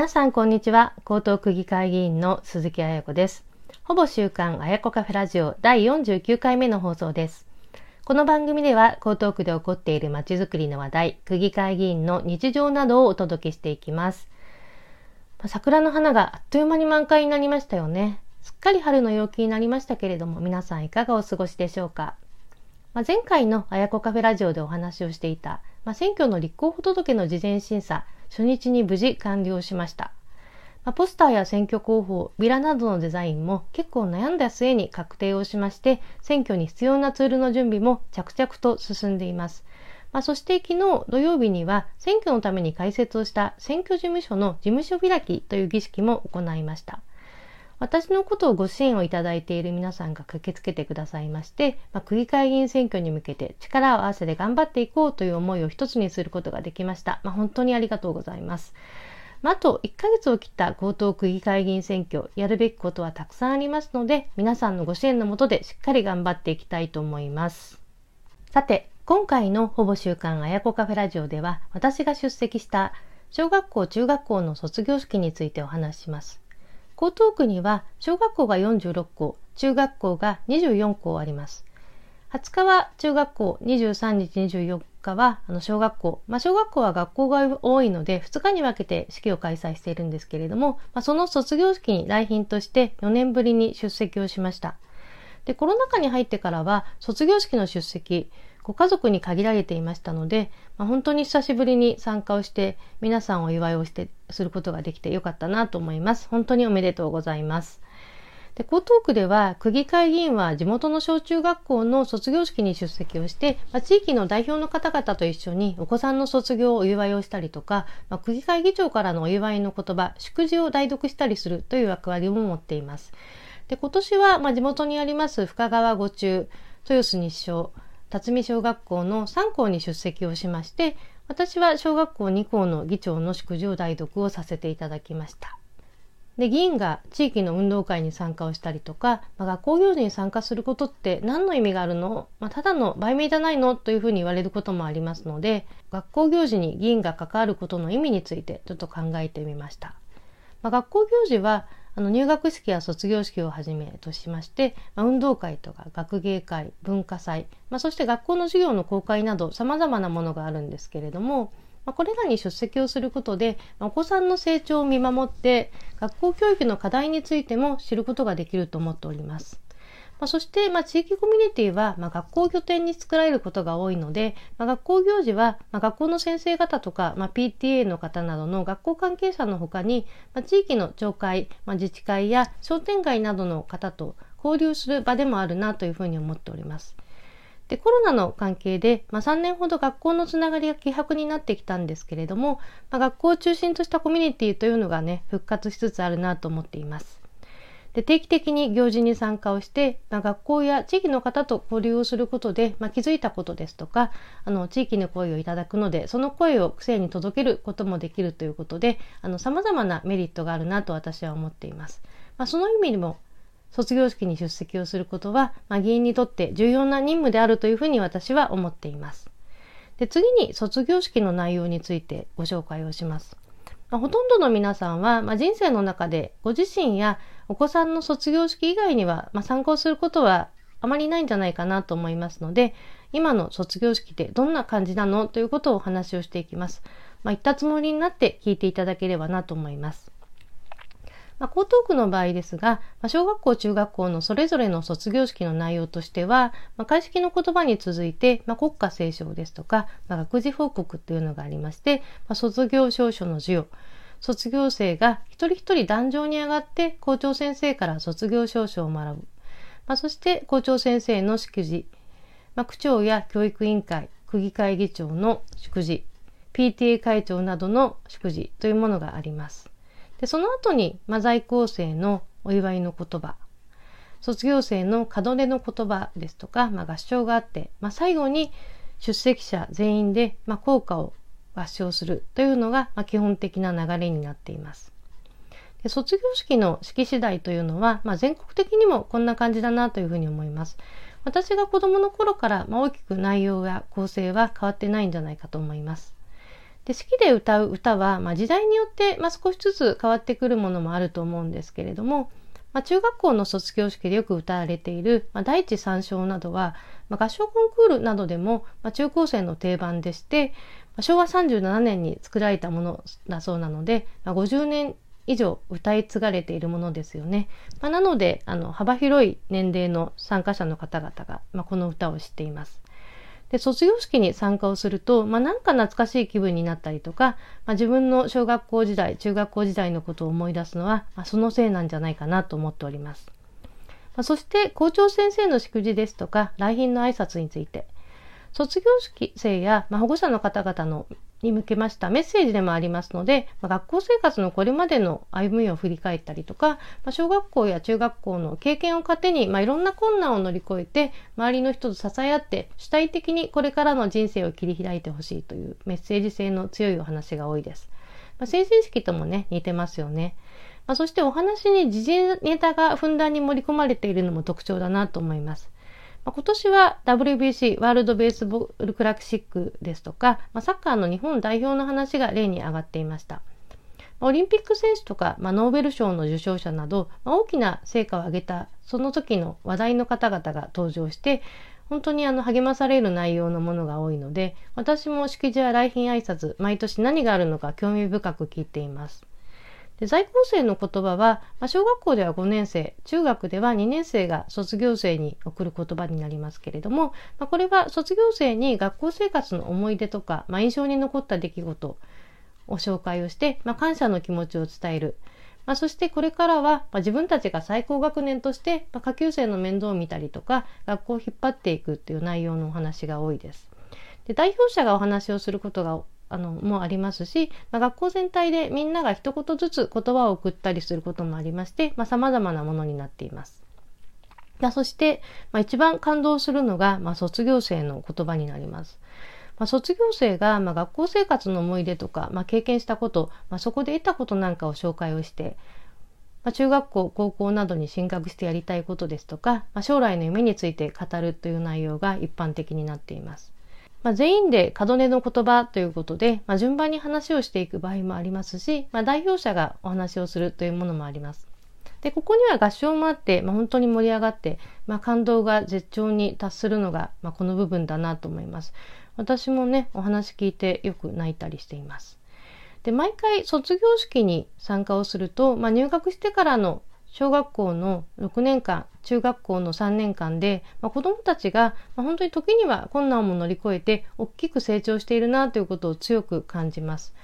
皆さんこんにちは。江東区議会議員の鈴木彩子です。ほぼ週刊彩子カフェラジオ第49回目の放送です。この番組では江東区で起こっているまちづくりの話題、区議会議員の日常などをお届けしていきます。桜の花があっという間に満開になりましたよね。すっかり春の陽気になりましたけれども、皆さんいかがお過ごしでしょうか。まあ、前回のあやこカフェラジオでお話をしていた、まあ、選挙の立候補届の事前審査、初日に無事完了しました。まあ、ポスターや選挙広報、ビラなどのデザインも結構悩んだ末に確定をしまして、選挙に必要なツールの準備も着々と進んでいます。まあ、そして昨日土曜日には選挙のために開設をした選挙事務所の事務所開きという儀式も行いました。私のことをご支援をいただいている皆さんが駆けつけてくださいまして、まあ、区議会議員選挙に向けて力を合わせて頑張っていこうという思いを一つにすることができました。まあ、本当にありがとうございます。まあ、あと1ヶ月を切った江東区議会議員選挙、やるべきことはたくさんありますので、皆さんのご支援のもとでしっかり頑張っていきたいと思います。さて、今回のほぼ週刊あやこカフェラジオでは、私が出席した小学校、中学校の卒業式についてお話しします。江東区には小学校が46校、中学校が24校あります。20日は中学校、23日、24日はあの小学校。まあ、小学校は学校が多いので2日に分けて式を開催しているんですけれども、まあ、その卒業式に来賓として4年ぶりに出席をしました。で、コロナ禍に入ってからは卒業式の出席、ご家族に限られていましたので、まあ、本当に久しぶりに参加をして皆さんお祝いをしてすることができてよかったなと思います。本当におめでとうございます。で江東区では区議会議員は地元の小中学校の卒業式に出席をして、まあ、地域の代表の方々と一緒にお子さんの卒業をお祝いをしたりとか、まあ、区議会議長からのお祝いの言葉祝辞を代読したりするという役割も持っています。で今年は、まあ、地元にあります深川五中豊洲日照辰巳小学校の3校に出席をしまして、私は小学校2校の議長の祝辞を代読をさせていただきました。で、議員が地域の運動会に参加をしたりとか、まあ、学校行事に参加することって何の意味があるの、まあ、ただの売名じゃないの？というふうに言われることもありますので、学校行事に議員が関わることの意味についてちょっと考えてみました。まあ、学校行事はあの入学式や卒業式をはじめとしまして、まあ、運動会とか学芸会、文化祭、まあ、そして学校の授業の公開などさまざまなものがあるんですけれども、まあ、これらに出席をすることで、まお子さんの成長を見守って学校教育の課題についても知ることができると思っております。まあ、そして、まあ、地域コミュニティは、まあ、学校拠点に作られることが多いので、まあ、学校行事は、まあ、学校の先生方とか、まあ、PTA の方などの学校関係者の他に、まあ、地域の町会、まあ、自治会や商店街などの方と交流する場でもあるなというふうに思っております。で、コロナの関係で、まあ、3年ほど学校のつながりが希薄になってきたんですけれども、まあ、学校を中心としたコミュニティというのがね、復活しつつあるなと思っています。で定期的に行事に参加をして、まあ、学校や地域の方と交流をすることで、まあ、気づいたことですとかあの地域の声をいただくのでその声を区政に届けることもできるということでさまざまなメリットがあるなと私は思っています。まあ、その意味でも卒業式に出席をすることは、まあ、議員にとって重要な任務であるというふうに私は思っています。で次に卒業式の内容についてご紹介をします。まあ、ほとんどの皆さんは、まあ、人生の中でご自身やお子さんの卒業式以外には、まあ、参考することはあまりないんじゃないかなと思いますので、今の卒業式ってどんな感じなのということをお話をしていきます。まあ、言ったつもりになって聞いていただければなと思います。まあ、江東区の場合ですが、まあ、小学校、中学校のそれぞれの卒業式の内容としては、まあ、開式の言葉に続いて、まあ、国家斉唱ですとか、まあ、学児報告というのがありまして、まあ、卒業証書の授与、卒業生が一人一人壇上に上がって校長先生から卒業証書を学ぶ。まあ、そして校長先生の祝辞、まあ、区長や教育委員会、区議会議長の祝辞、PTA 会長などの祝辞というものがあります。でその後に、まあ、在校生のお祝いの言葉、卒業生の門出の言葉ですとか、まあ、合唱があって、まあ、最後に出席者全員で、まあ、効果を合唱するというのが、まあ、基本的な流れになっています。で卒業式の式次第というのは、まあ、全国的にもこんな感じだなというふうに思います。私が子供の頃から、まあ、大きく内容や構成は変わってないんじゃないかと思います。で式で歌う歌は、まあ、時代によって、まあ、少しずつ変わってくるものもあると思うんですけれども、まあ、中学校の卒業式でよく歌われている、まあ、第一三章などは、まあ、合唱コンクールなどでも、まあ、中高生の定番でして、まあ、昭和37年に作られたものだそうなので、まあ、50年以上歌い継がれているものですよね。まあ、なのであの幅広い年齢の参加者の方々が、まあ、この歌を知っています。で、卒業式に参加をすると、まあ、なんか懐かしい気分になったりとか、まあ、自分の小学校時代、中学校時代のことを思い出すのは、まあ、そのせいなんじゃないかなと思っております。ま、そして、校長先生の祝辞ですとか、来賓の挨拶について、卒業式生や、ま、保護者の方々のに向けましたメッセージでもありますので、ま、学校生活のこれまでの歩みを振り返ったりとか、ま、小学校や中学校の経験を糧に、ま、いろんな困難を乗り越えて周りの人と支え合って主体的にこれからの人生を切り開いてほしいというメッセージ性の強いお話が多いです。ま、成人式ともね似てますよね。まあ、そしてお話に時事ネタがふんだんに盛り込まれているのも特徴だなと思います。まあ、今年は WBC ワールドベースボールクラシックですとか、まあ、サッカーの日本代表の話が例に上がっていました。オリンピック選手とか、まあ、ノーベル賞の受賞者など、まあ、大きな成果を上げたその時の話題の方々が登場して本当にあの励まされる内容のものが多いので私も式辞や来賓挨拶毎年何があるのか興味深く聞いています。で在校生の言葉は、まあ、小学校では5年生、中学では2年生が卒業生に送る言葉になりますけれども、まあ、これは卒業生に学校生活の思い出とか、まあ、印象に残った出来事を紹介をして、ま、感謝の気持ちを伝える。ま、そしてこれからは、ま、自分たちが最高学年として、ま、下級生の面倒を見たりとか、学校を引っ張っていくっていう内容のお話が多いです。で代表者がお話をすることがあのもありますし、まあ、学校全体でみんなが一言ずつ言葉を送ったりすることもありまして、まあ、様々なものになっています。そして、まあ、一番感動するのが、まあ、卒業生の言葉になります。まあ、卒業生が、まあ、学校生活の思い出とか、まあ、経験したこと、まあ、そこで得たことなんかを紹介をして、まあ、中学校、高校などに進学してやりたいことですとか、まあ、将来の夢について語るという内容が一般的になっています。まあ、全員で門出の言葉ということで、まあ、順番に話をしていく場合もありますし、まあ、代表者がお話をするというものもあります。で、ここには合唱もあって、まあ、本当に盛り上がって、まあ、感動が絶頂に達するのが、まあ、この部分だなと思います。私もね、お話聞いてよく泣いたりしています。で、毎回卒業式に参加をすると、まあ、入学してからの小学校の6年間、中学校の3年間で、まあ、子どもたちが、まあ、本当に時には困難も乗り越えて大きく成長しているなということを強く感じます。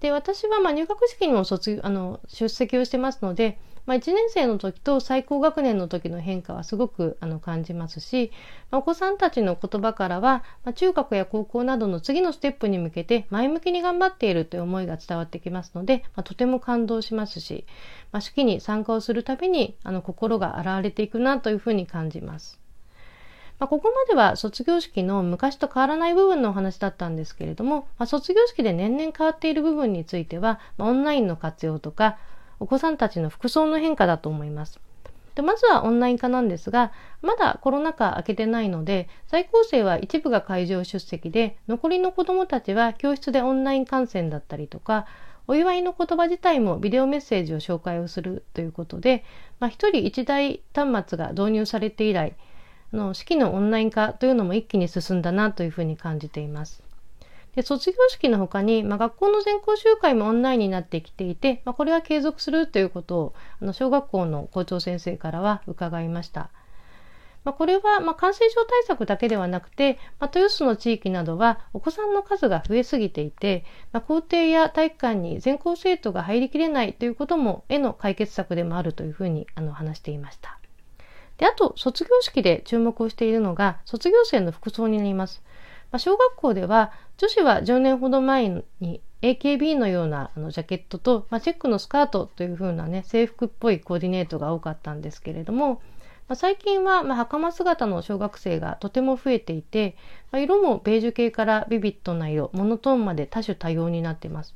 で、私はまあ入学式にも卒あの出席をしてますので、まあ、1年生の時と最高学年の時の変化はすごくあの感じますし、まあ、お子さんたちの言葉からは、まあ、中学や高校などの次のステップに向けて前向きに頑張っているという思いが伝わってきますので、まあ、とても感動しますし、まあ、式に参加をするたびにあの心が洗われていくなというふうに感じます。まあ、ここまでは卒業式の昔と変わらない部分のお話だったんですけれども、まあ、卒業式で年々変わっている部分については、まあ、オンラインの活用とか、お子さんたちの服装の変化だと思います。でまずはオンライン化なんですが、まだコロナ禍明けてないので、在校生は一部が会場出席で、残りの子どもたちは教室でオンライン観戦だったりとか、お祝いの言葉自体もビデオメッセージを紹介をするということで、まあ、1人1台端末が導入されて以来、あの式のオンライン化というのも一気に進んだなというふうに感じています。で卒業式の他に、まあ、学校の全校集会もオンラインになってきていて、まあ、これは継続するということをあの小学校の校長先生からは伺いました。まあ、これは、ま感染症対策だけではなくて、ま豊洲の地域などはお子さんの数が増えすぎていて、ま校庭や体育館に全校生徒が入りきれないということも絵の解決策でもあるというふうにあの話していました。で、あと、卒業式で注目をしているのが、卒業生の服装になります。まあ、小学校では女子は10年ほど前に AKB のようなあのジャケットと、まあ、チェックのスカートという風なね制服っぽいコーディネートが多かったんですけれども、まあ、最近は、まあ、袴姿の小学生がとても増えていて、まあ、色もベージュ系からビビッドな色モノトーンまで多種多様になっています。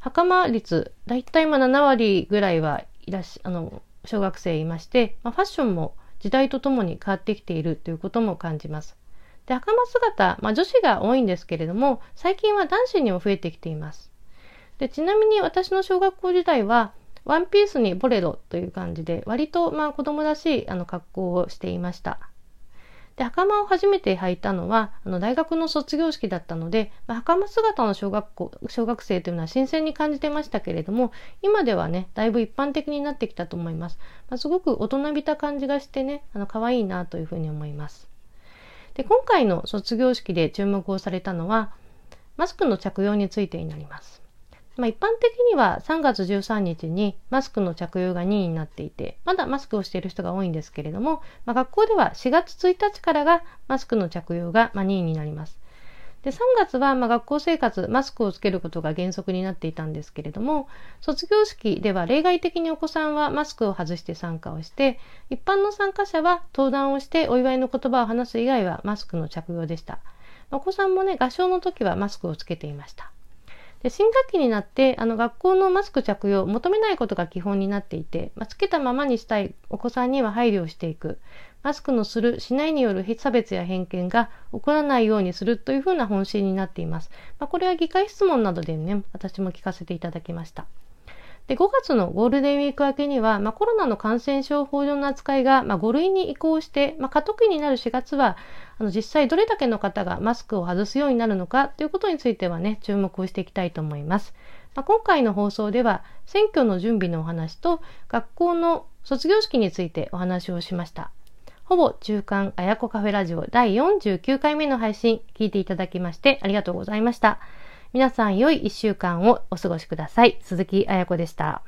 袴率だいたい7割ぐらいはいらしあの小学生いまして、まあ、ファッションも時代とともに変わってきているということも感じます。で、袴姿、まあ女子が多いんですけれども、最近は男子にも増えてきています。で、ちなみに私の小学校時代は、ワンピースにボレロという感じで、割とまあ子供らしいあの格好をしていました。で、袴を初めて履いたのは、あの大学の卒業式だったので、まあ、袴姿の小学校、小学生というのは新鮮に感じてましたけれども、今ではね、だいぶ一般的になってきたと思います。まあ、すごく大人びた感じがしてね、あの可愛いなというふうに思います。で、今回の卒業式で注目をされたのは、マスクの着用についてになります。まあ、一般的には3月13日にマスクの着用が任意になっていて、まだマスクをしている人が多いんですけれども、まあ、学校では4月1日からがマスクの着用が任意になります。で3月はま学校生活、マスクをつけることが原則になっていたんですけれども、卒業式では例外的にお子さんはマスクを外して参加をして、一般の参加者は登壇をしてお祝いの言葉を話す以外はマスクの着用でした。お子さんもね、合唱の時はマスクをつけていました。で新学期になってあの学校のマスク着用を求めないことが基本になっていて、まあ、つけたままにしたいお子さんには配慮をしていくマスクのするしないによる差別や偏見が起こらないようにするというふうな方針になっています、まあ、これは議会質問などでね私も聞かせていただきましたで5月のゴールデンウィーク明けには、まあ、コロナの感染症法上の扱いが、まあ、5類に移行して、まあ、過渡期になる4月はあの実際どれだけの方がマスクを外すようになるのかということについてはね注目をしていきたいと思います。まあ、今回の放送では選挙の準備のお話と学校の卒業式についてお話をしました。ほぼ中間あやこカフェラジオ第49回目の配信聞いていただきましてありがとうございました。皆さん良い一週間をお過ごしください。鈴木あやこでした。